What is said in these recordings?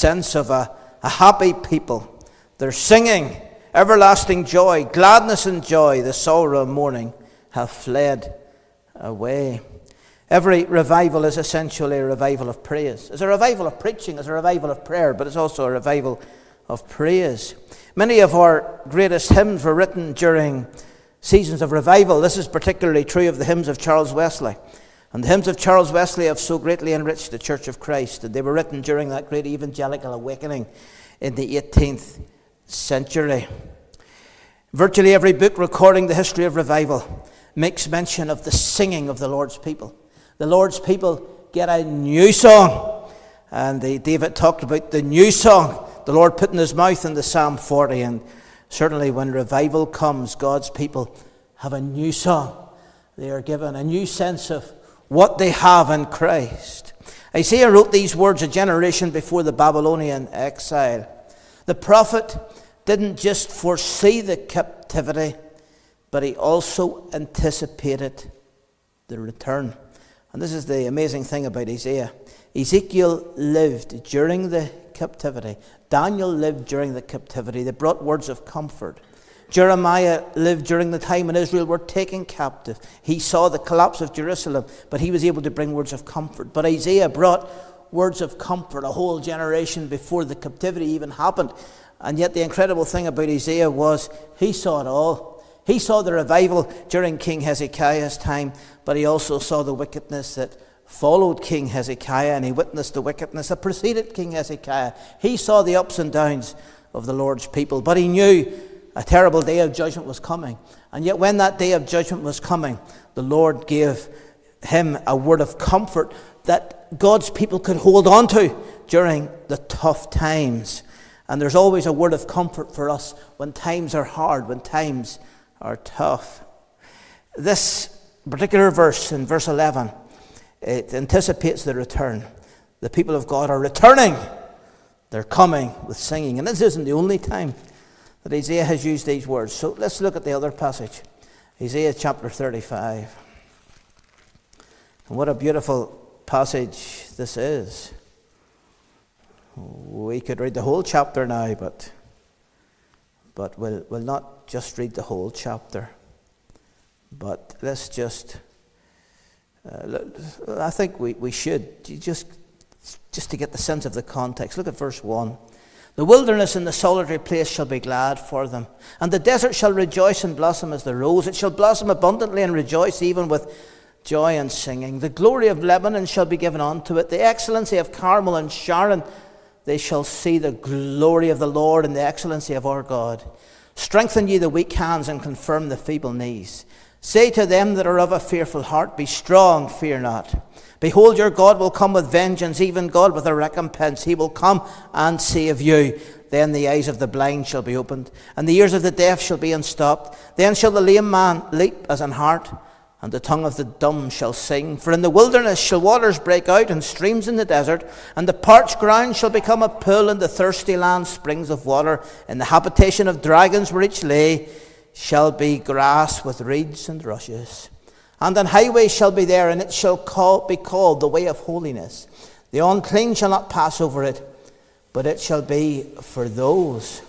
sense of a, a happy people. They're singing everlasting joy, gladness and joy, the sorrow and mourning have fled away. Every revival is essentially a revival of praise. It's a revival of preaching, it's a revival of prayer, but it's also a revival of praise. Many of our greatest hymns were written during seasons of revival. This is particularly true of the hymns of Charles Wesley. And the hymns of Charles Wesley have so greatly enriched the Church of Christ that they were written during that great evangelical awakening in the 18th century. Virtually every book recording the history of revival makes mention of the singing of the Lord's people. The Lord's people get a new song. And the, David talked about the new song the Lord put in his mouth in the Psalm 40. And certainly when revival comes, God's people have a new song. They are given a new sense of what they have in Christ. Isaiah wrote these words a generation before the Babylonian exile. The prophet didn't just foresee the captivity, but he also anticipated the return. And this is the amazing thing about Isaiah. Ezekiel lived during the captivity. Daniel lived during the captivity. They brought words of comfort. Jeremiah lived during the time when Israel were taken captive. He saw the collapse of Jerusalem, but he was able to bring words of comfort. But Isaiah brought words of comfort a whole generation before the captivity even happened. And yet, the incredible thing about Isaiah was he saw it all. He saw the revival during King Hezekiah's time, but he also saw the wickedness that followed King Hezekiah and he witnessed the wickedness that preceded King Hezekiah. He saw the ups and downs of the Lord's people, but he knew a terrible day of judgment was coming. And yet, when that day of judgment was coming, the Lord gave him a word of comfort that God's people could hold on to during the tough times. And there's always a word of comfort for us when times are hard, when times are tough. This particular verse in verse 11, it anticipates the return. The people of God are returning. They're coming with singing. And this isn't the only time that Isaiah has used these words. So let's look at the other passage Isaiah chapter 35. And what a beautiful passage this is. We could read the whole chapter now, but, but we'll, we'll not just read the whole chapter. But let's just, uh, I think we, we should, just, just to get the sense of the context. Look at verse 1. The wilderness and the solitary place shall be glad for them, and the desert shall rejoice and blossom as the rose. It shall blossom abundantly and rejoice even with joy and singing. The glory of Lebanon shall be given unto it, the excellency of Carmel and Sharon they shall see the glory of the Lord and the excellency of our God. Strengthen ye the weak hands and confirm the feeble knees. Say to them that are of a fearful heart, Be strong, fear not. Behold, your God will come with vengeance, even God with a recompense. He will come and save you. Then the eyes of the blind shall be opened, and the ears of the deaf shall be unstopped. Then shall the lame man leap as an hart and the tongue of the dumb shall sing. For in the wilderness shall waters break out, and streams in the desert, and the parched ground shall become a pool, and the thirsty land springs of water. In the habitation of dragons where each lay shall be grass with reeds and rushes. And an highway shall be there, and it shall call, be called the way of holiness. The unclean shall not pass over it, but it shall be for those.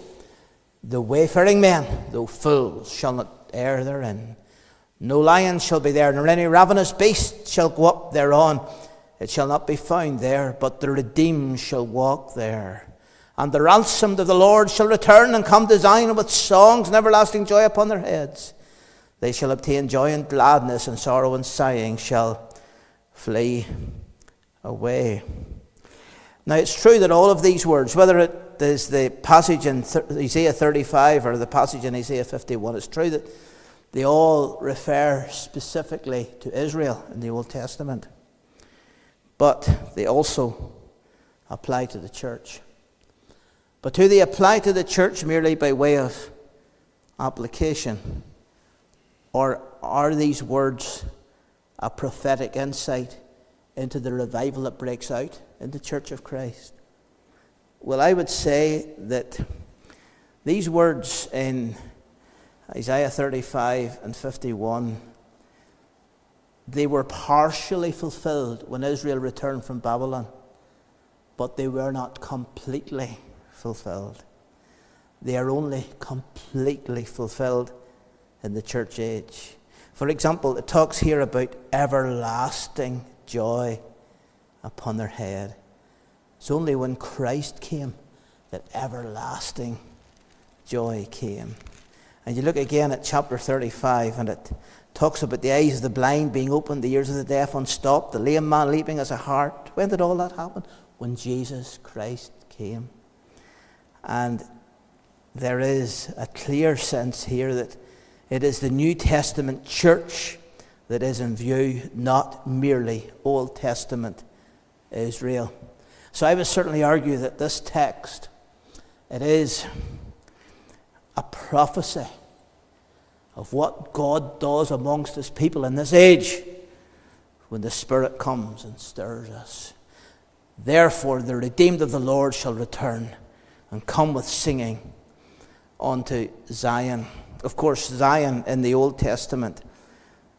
The wayfaring men, though fools, shall not err therein. No lion shall be there, nor any ravenous beast shall go up thereon. It shall not be found there, but the redeemed shall walk there. And the ransomed of the Lord shall return and come to Zion with songs and everlasting joy upon their heads. They shall obtain joy and gladness, and sorrow and sighing shall flee away. Now, it's true that all of these words, whether it is the passage in Isaiah 35 or the passage in Isaiah 51, it's true that they all refer specifically to Israel in the Old Testament, but they also apply to the church. But do they apply to the church merely by way of application? Or are these words a prophetic insight into the revival that breaks out in the church of Christ? Well, I would say that these words in Isaiah 35 and 51, they were partially fulfilled when Israel returned from Babylon. but they were not completely fulfilled. They are only completely fulfilled in the church age. For example, it talks here about everlasting joy upon their head. It's only when Christ came that everlasting joy came. And you look again at chapter 35, and it talks about the eyes of the blind being opened, the ears of the deaf unstopped, the lame man leaping as a hart. When did all that happen? When Jesus Christ came. And there is a clear sense here that it is the New Testament church that is in view, not merely Old Testament Israel. So I would certainly argue that this text it is a prophecy of what God does amongst his people in this age when the Spirit comes and stirs us. Therefore, the redeemed of the Lord shall return and come with singing unto Zion. Of course, Zion in the Old Testament,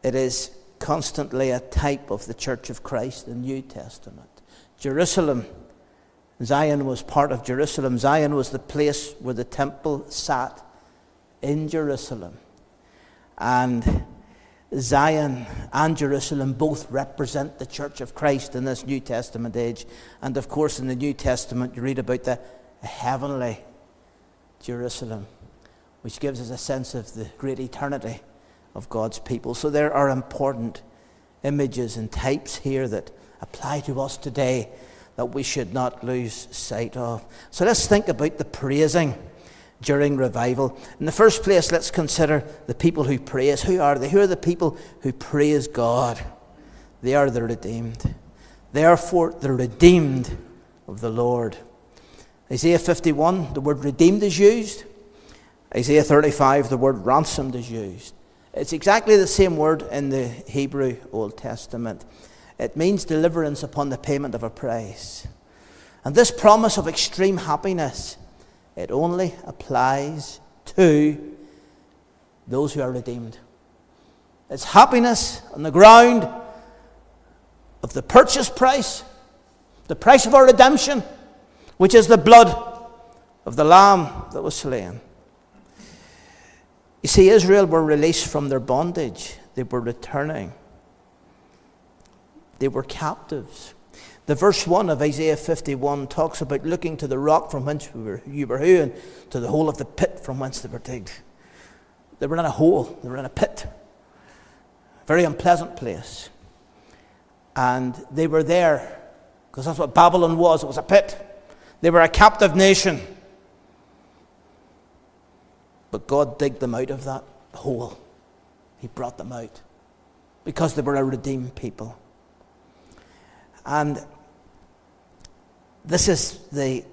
it is constantly a type of the Church of Christ in the New Testament. Jerusalem, Zion was part of Jerusalem. Zion was the place where the temple sat in Jerusalem. And Zion and Jerusalem both represent the church of Christ in this New Testament age. And of course, in the New Testament, you read about the heavenly Jerusalem, which gives us a sense of the great eternity of God's people. So there are important images and types here that apply to us today that we should not lose sight of. So let's think about the praising during revival. In the first place, let's consider the people who praise. Who are they? Who are the people who praise God? They are the redeemed. Therefore, the redeemed of the Lord. Isaiah 51, the word redeemed is used. Isaiah 35, the word ransomed is used. It's exactly the same word in the Hebrew Old Testament. It means deliverance upon the payment of a price. And this promise of extreme happiness, it only applies to those who are redeemed. It's happiness on the ground of the purchase price, the price of our redemption, which is the blood of the Lamb that was slain. You see, Israel were released from their bondage, they were returning. They were captives. The verse 1 of Isaiah 51 talks about looking to the rock from whence you were hewn, to the hole of the pit from whence they were digged. They were in a hole, they were in a pit. Very unpleasant place. And they were there because that's what Babylon was it was a pit. They were a captive nation. But God digged them out of that hole. He brought them out because they were a redeemed people. And this is the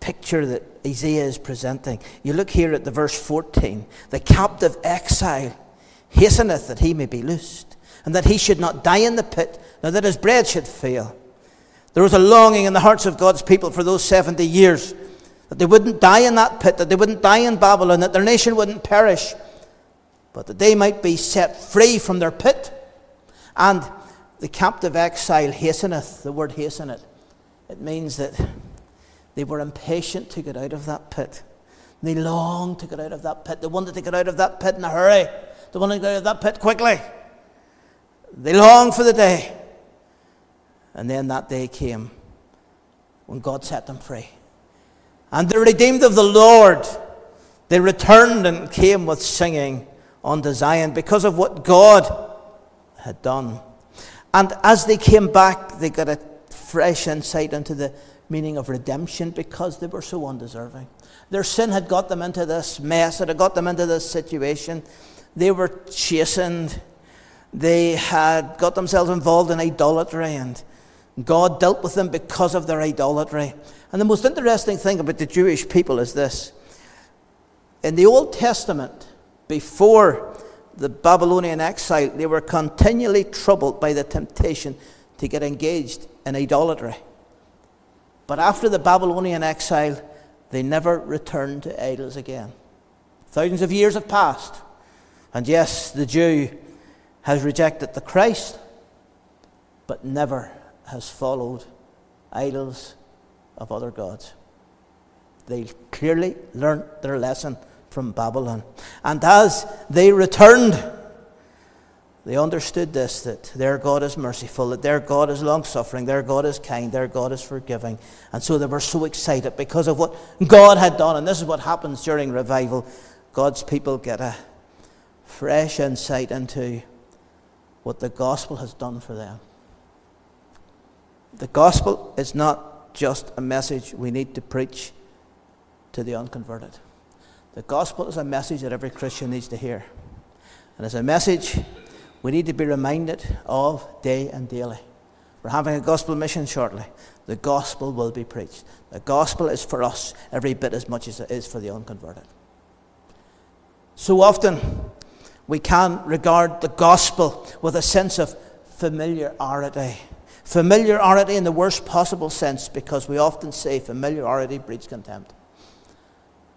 picture that Isaiah is presenting. You look here at the verse 14 the captive exile hasteneth that he may be loosed, and that he should not die in the pit, nor that his bread should fail. There was a longing in the hearts of God's people for those 70 years that they wouldn't die in that pit, that they wouldn't die in Babylon, that their nation wouldn't perish, but that they might be set free from their pit. And the captive exile hasteneth, the word hasteneth, it means that they were impatient to get out of that pit. They longed to get out of that pit. They wanted to get out of that pit in a hurry. They wanted to get out of that pit quickly. They longed for the day. And then that day came when God set them free. And the redeemed of the Lord, they returned and came with singing unto Zion because of what God had done. And as they came back, they got a fresh insight into the meaning of redemption because they were so undeserving. Their sin had got them into this mess, it had got them into this situation. They were chastened, they had got themselves involved in idolatry, and God dealt with them because of their idolatry. And the most interesting thing about the Jewish people is this in the Old Testament, before the Babylonian exile, they were continually troubled by the temptation to get engaged in idolatry. But after the Babylonian exile, they never returned to idols again. Thousands of years have passed. And yes, the Jew has rejected the Christ, but never has followed idols of other gods. They clearly learnt their lesson from Babylon. And as they returned, they understood this that their God is merciful, that their God is long suffering, their God is kind, their God is forgiving. And so they were so excited because of what God had done. And this is what happens during revival God's people get a fresh insight into what the gospel has done for them. The gospel is not just a message we need to preach to the unconverted. The gospel is a message that every Christian needs to hear. And it's a message we need to be reminded of day and daily. We're having a gospel mission shortly. The gospel will be preached. The gospel is for us every bit as much as it is for the unconverted. So often, we can regard the gospel with a sense of familiarity. Familiarity in the worst possible sense because we often say familiarity breeds contempt.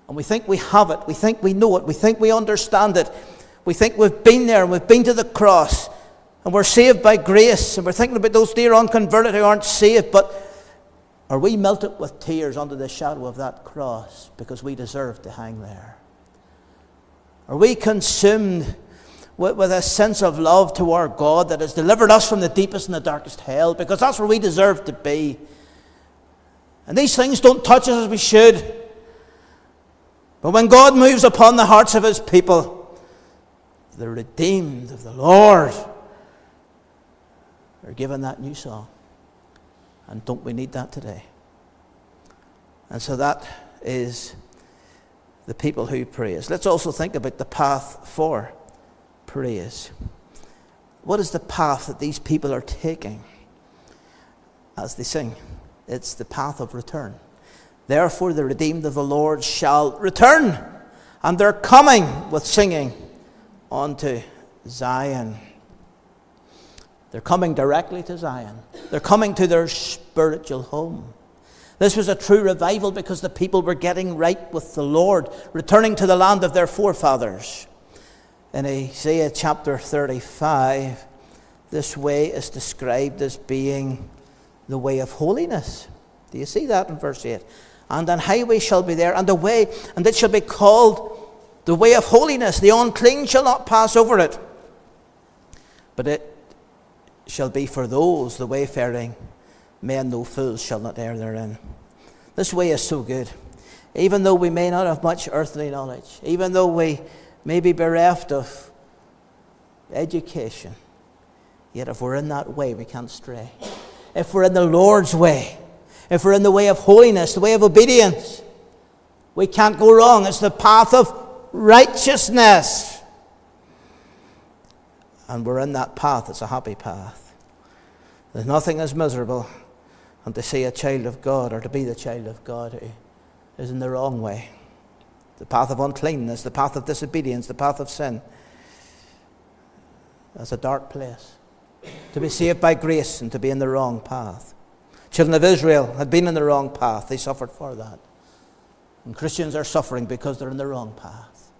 And we think we have it. We think we know it. We think we understand it. We think we've been there and we've been to the cross and we're saved by grace. And we're thinking about those dear unconverted who aren't saved. But are we melted with tears under the shadow of that cross because we deserve to hang there? Are we consumed with, with a sense of love to our God that has delivered us from the deepest and the darkest hell because that's where we deserve to be? And these things don't touch us as we should. But when God moves upon the hearts of his people, the redeemed of the Lord are given that new song. And don't we need that today? And so that is the people who praise. Let's also think about the path for praise. What is the path that these people are taking as they sing? It's the path of return. Therefore, the redeemed of the Lord shall return, and they're coming with singing onto Zion. They're coming directly to Zion, they're coming to their spiritual home. This was a true revival because the people were getting right with the Lord, returning to the land of their forefathers. In Isaiah chapter 35, this way is described as being the way of holiness. Do you see that in verse 8? and an highway shall be there, and a way, and it shall be called the way of holiness. The unclean shall not pass over it, but it shall be for those, the wayfaring men, no fools shall not err therein. This way is so good. Even though we may not have much earthly knowledge, even though we may be bereft of education, yet if we're in that way, we can't stray. If we're in the Lord's way, if we're in the way of holiness, the way of obedience, we can't go wrong. It's the path of righteousness. And we're in that path. It's a happy path. There's nothing as miserable than to see a child of God or to be the child of God who is in the wrong way. The path of uncleanness, the path of disobedience, the path of sin. That's a dark place. To be saved by grace and to be in the wrong path. Children of Israel had been in the wrong path. They suffered for that. And Christians are suffering because they're in the wrong path.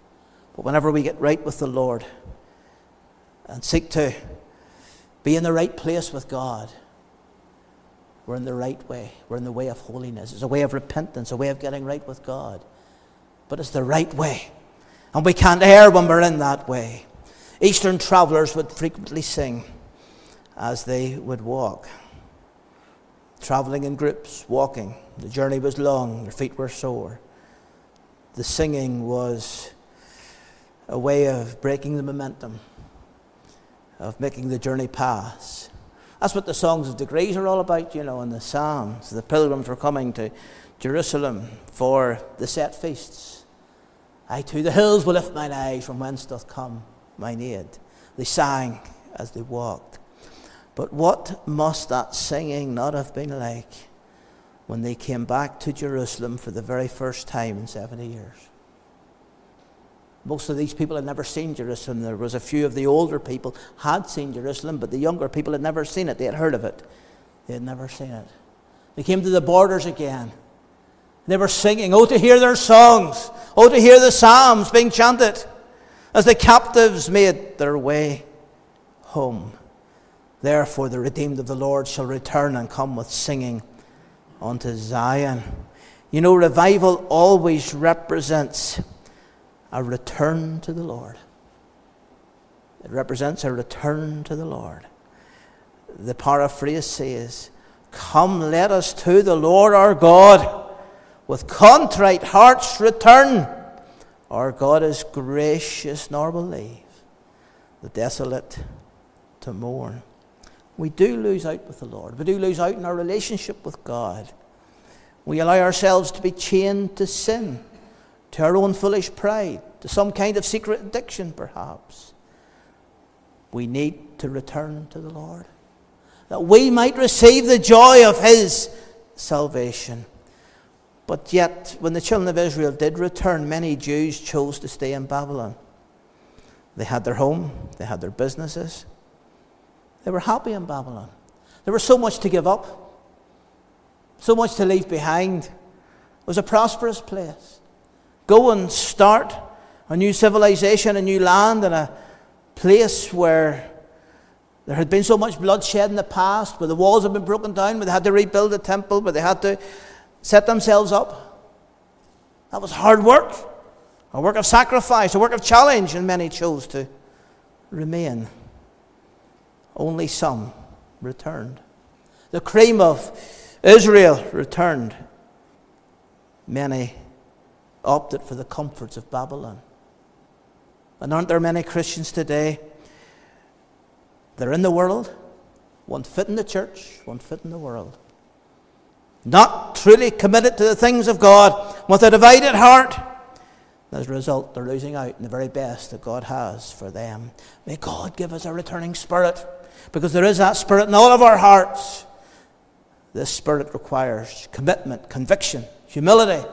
But whenever we get right with the Lord and seek to be in the right place with God, we're in the right way. We're in the way of holiness. It's a way of repentance, a way of getting right with God. But it's the right way. And we can't err when we're in that way. Eastern travelers would frequently sing as they would walk traveling in groups, walking. The journey was long, their feet were sore. The singing was a way of breaking the momentum, of making the journey pass. That's what the songs of degrees are all about, you know, in the Psalms. The pilgrims were coming to Jerusalem for the set feasts. I to the hills will lift mine eyes, from whence doth come mine aid. They sang as they walked. But what must that singing not have been like when they came back to Jerusalem for the very first time in 70 years? Most of these people had never seen Jerusalem. There was a few of the older people had seen Jerusalem, but the younger people had never seen it. They had heard of it. They had never seen it. They came to the borders again. They were singing, oh, to hear their songs, oh, to hear the psalms being chanted as the captives made their way home. Therefore, the redeemed of the Lord shall return and come with singing unto Zion. You know, revival always represents a return to the Lord. It represents a return to the Lord. The paraphrase says, Come, let us to the Lord our God. With contrite hearts return. Our God is gracious, nor will leave the desolate to mourn. We do lose out with the Lord. We do lose out in our relationship with God. We allow ourselves to be chained to sin, to our own foolish pride, to some kind of secret addiction, perhaps. We need to return to the Lord that we might receive the joy of his salvation. But yet, when the children of Israel did return, many Jews chose to stay in Babylon. They had their home, they had their businesses. They were happy in Babylon. There was so much to give up, so much to leave behind. It was a prosperous place. Go and start a new civilization, a new land, and a place where there had been so much bloodshed in the past, where the walls had been broken down, where they had to rebuild the temple, where they had to set themselves up. That was hard work, a work of sacrifice, a work of challenge, and many chose to remain. Only some returned. The cream of Israel returned. Many opted for the comforts of Babylon. And aren't there many Christians today they're in the world, one foot in the church, one foot in the world. Not truly committed to the things of God, with a divided heart. As a result, they're losing out in the very best that God has for them. May God give us a returning spirit, because there is that spirit in all of our hearts. This spirit requires commitment, conviction, humility,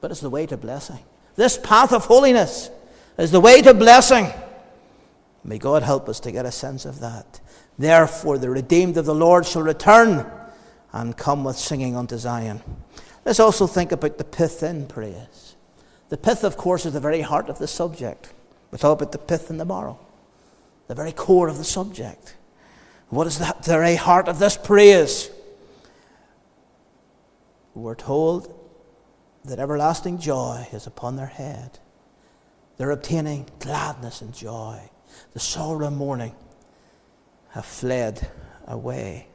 but it's the way to blessing. This path of holiness is the way to blessing. May God help us to get a sense of that. Therefore, the redeemed of the Lord shall return and come with singing unto Zion. Let's also think about the pith in praise. The pith, of course, is the very heart of the subject. We talk about the pith and the marrow, the very core of the subject. What is the very heart of this praise? We're told that everlasting joy is upon their head. They're obtaining gladness and joy the sorrow and mourning have fled away.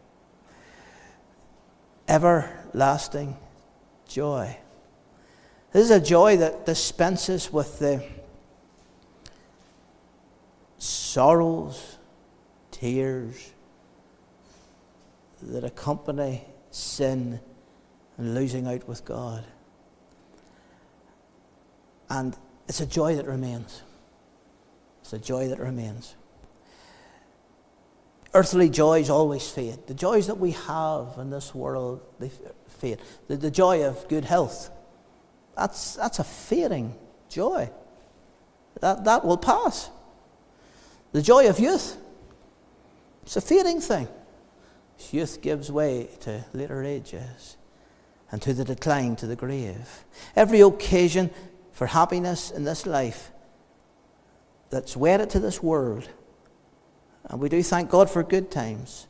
Everlasting joy. This is a joy that dispenses with the sorrows, tears that accompany sin and losing out with God. And it's a joy that remains. It's a joy that remains. Earthly joys always fade. The joys that we have in this world, they fade. The, the joy of good health, that's, that's a fading joy. That, that will pass. The joy of youth, it's a fading thing. Youth gives way to later ages and to the decline to the grave. Every occasion for happiness in this life that's wedded to this world. And we do thank God for good times.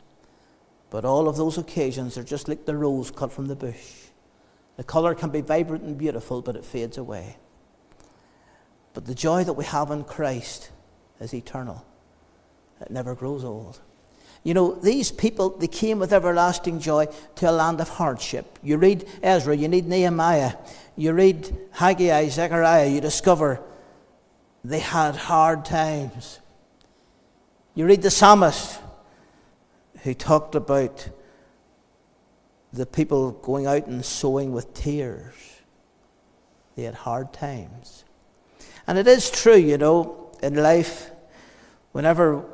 But all of those occasions are just like the rose cut from the bush. The colour can be vibrant and beautiful, but it fades away. But the joy that we have in Christ is eternal. It never grows old. You know, these people, they came with everlasting joy to a land of hardship. You read Ezra, you read Nehemiah, you read Haggai, Zechariah, you discover they had hard times. You read the psalmist who talked about the people going out and sowing with tears. They had hard times. And it is true, you know, in life, whenever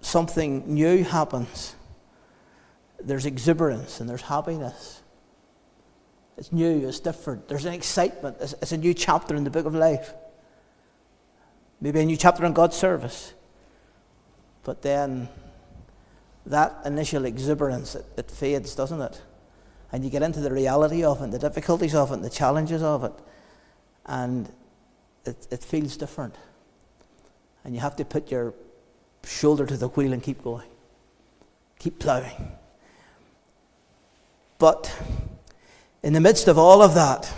something new happens, there's exuberance and there's happiness. It's new, it's different. There's an excitement. It's, it's, a new chapter in the book of life. Maybe a new chapter in God's service. But then that initial exuberance, it, it fades, doesn't it? And you get into the reality of it, the difficulties of it, the challenges of it. And it, it feels different. And you have to put your shoulder to the wheel and keep going. Keep ploughing. But in the midst of all of that,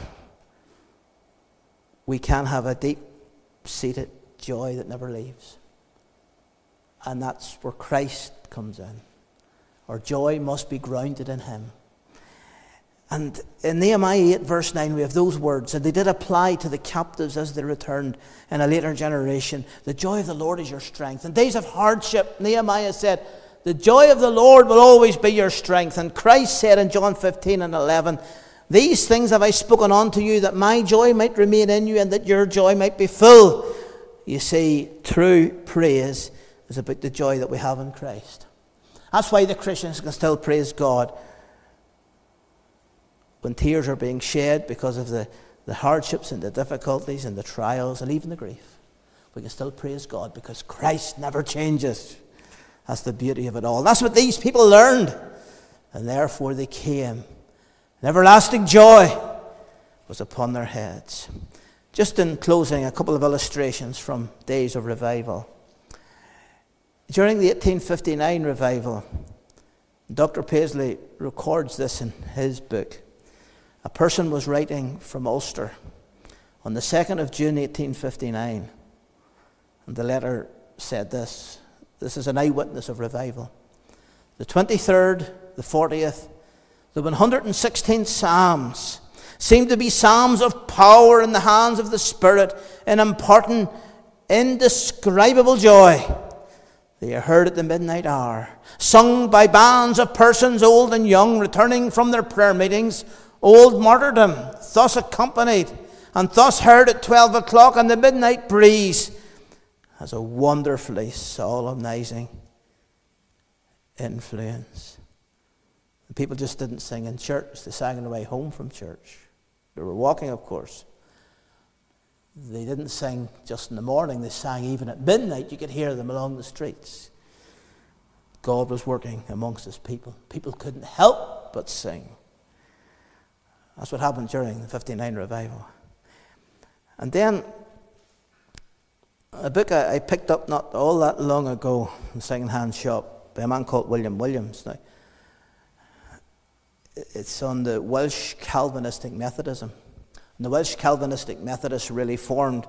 we can have a deep seated joy that never leaves. And that's where Christ comes in. Our joy must be grounded in Him. And in Nehemiah 8, verse 9, we have those words, and they did apply to the captives as they returned in a later generation. The joy of the Lord is your strength. In days of hardship, Nehemiah said, The joy of the Lord will always be your strength. And Christ said in John 15 and 11, These things have I spoken unto you, that my joy might remain in you, and that your joy might be full. You see, true praise is about the joy that we have in Christ. That's why the Christians can still praise God when tears are being shed because of the, the hardships and the difficulties and the trials and even the grief. We can still praise God because Christ never changes. That's the beauty of it all. That's what these people learned. And therefore they came. Everlasting joy was upon their heads. Just in closing, a couple of illustrations from days of revival. During the 1859 revival, Dr. Paisley records this in his book. A person was writing from Ulster on the 2nd of June 1859, and the letter said this this is an eyewitness of revival. The 23rd, the 40th, the 116th Psalms seem to be Psalms of power in the hands of the Spirit and imparting indescribable joy. They are heard at the midnight hour, sung by bands of persons old and young returning from their prayer meetings old martyrdom, thus accompanied and thus heard at 12 o'clock on the midnight breeze, has a wonderfully solemnizing influence. The people just didn't sing in church, they sang on the way home from church. They were walking, of course. They didn't sing just in the morning, they sang even at midnight. You could hear them along the streets. God was working amongst his people. People couldn't help but sing. That's what happened during the 59 revival. And then a book I, picked up not all that long ago in a second-hand shop by a man called William Williams. Now, it's on the Welsh Calvinistic Methodism. And the Welsh Calvinistic Methodists really formed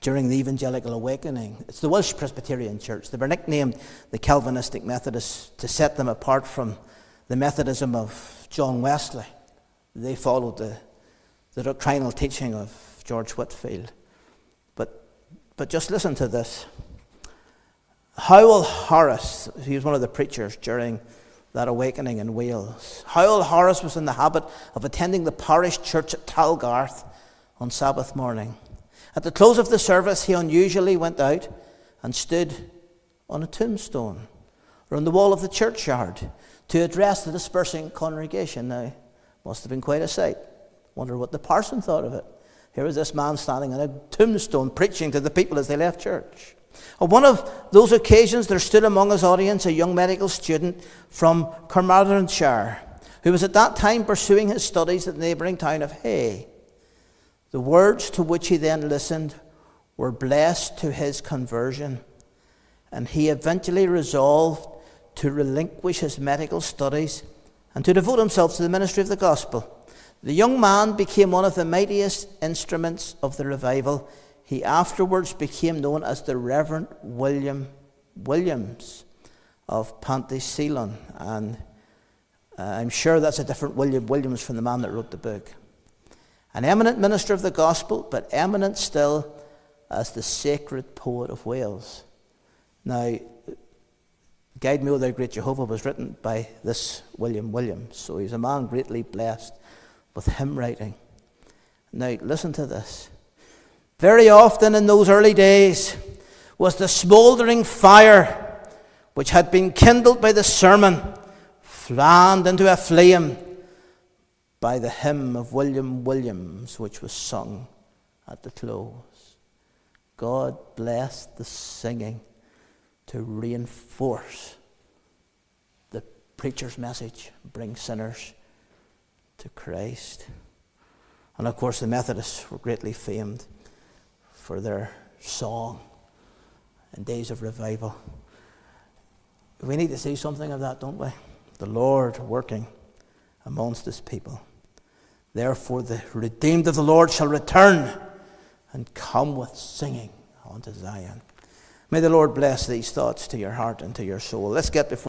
during the Evangelical Awakening. It's the Welsh Presbyterian Church. They were nicknamed the Calvinistic Methodists to set them apart from the Methodism of John Wesley. They followed the, the doctrinal teaching of George Whitefield. But, but just listen to this. Howell Harris, he was one of the preachers during that awakening in Wales. Howell Harris was in the habit of attending the parish church at Talgarth on Sabbath morning. At the close of the service, he unusually went out and stood on a tombstone or on the wall of the churchyard to address the dispersing congregation. Now, must have been quite a sight. Wonder what the parson thought of it. Here was this man standing on a tombstone preaching to the people as they left church. On one of those occasions, there stood among his audience a young medical student from Carmarthenshire, who was at that time pursuing his studies at the neighbouring town of Hay. The words to which he then listened were blessed to his conversion, and he eventually resolved to relinquish his medical studies and to devote himself to the ministry of the gospel. The young man became one of the mightiest instruments of the revival. He afterwards became known as the Reverend William Williams of Pantycelyn. And uh, I'm sure that's a different William Williams from the man that wrote the book. An eminent minister of the gospel, but eminent still as the sacred poet of Wales. Now, Guide Me, O Thou Great Jehovah was written by this William Williams. So he's a man greatly blessed with hymn writing. Now, listen to this. Very often in those early days was the smouldering fire which had been kindled by the sermon fanned into a flame by the hymn of William Williams, which was sung at the close. God blessed the singing to reinforce the preacher's message, bring sinners to Christ. And of course, the Methodists were greatly famed for their song in days of revival. We need to see something of that, don't we? The Lord working amongst his people. Therefore, the redeemed of the Lord shall return and come with singing unto Zion. May the Lord bless these thoughts to your heart and to your soul. Let's get before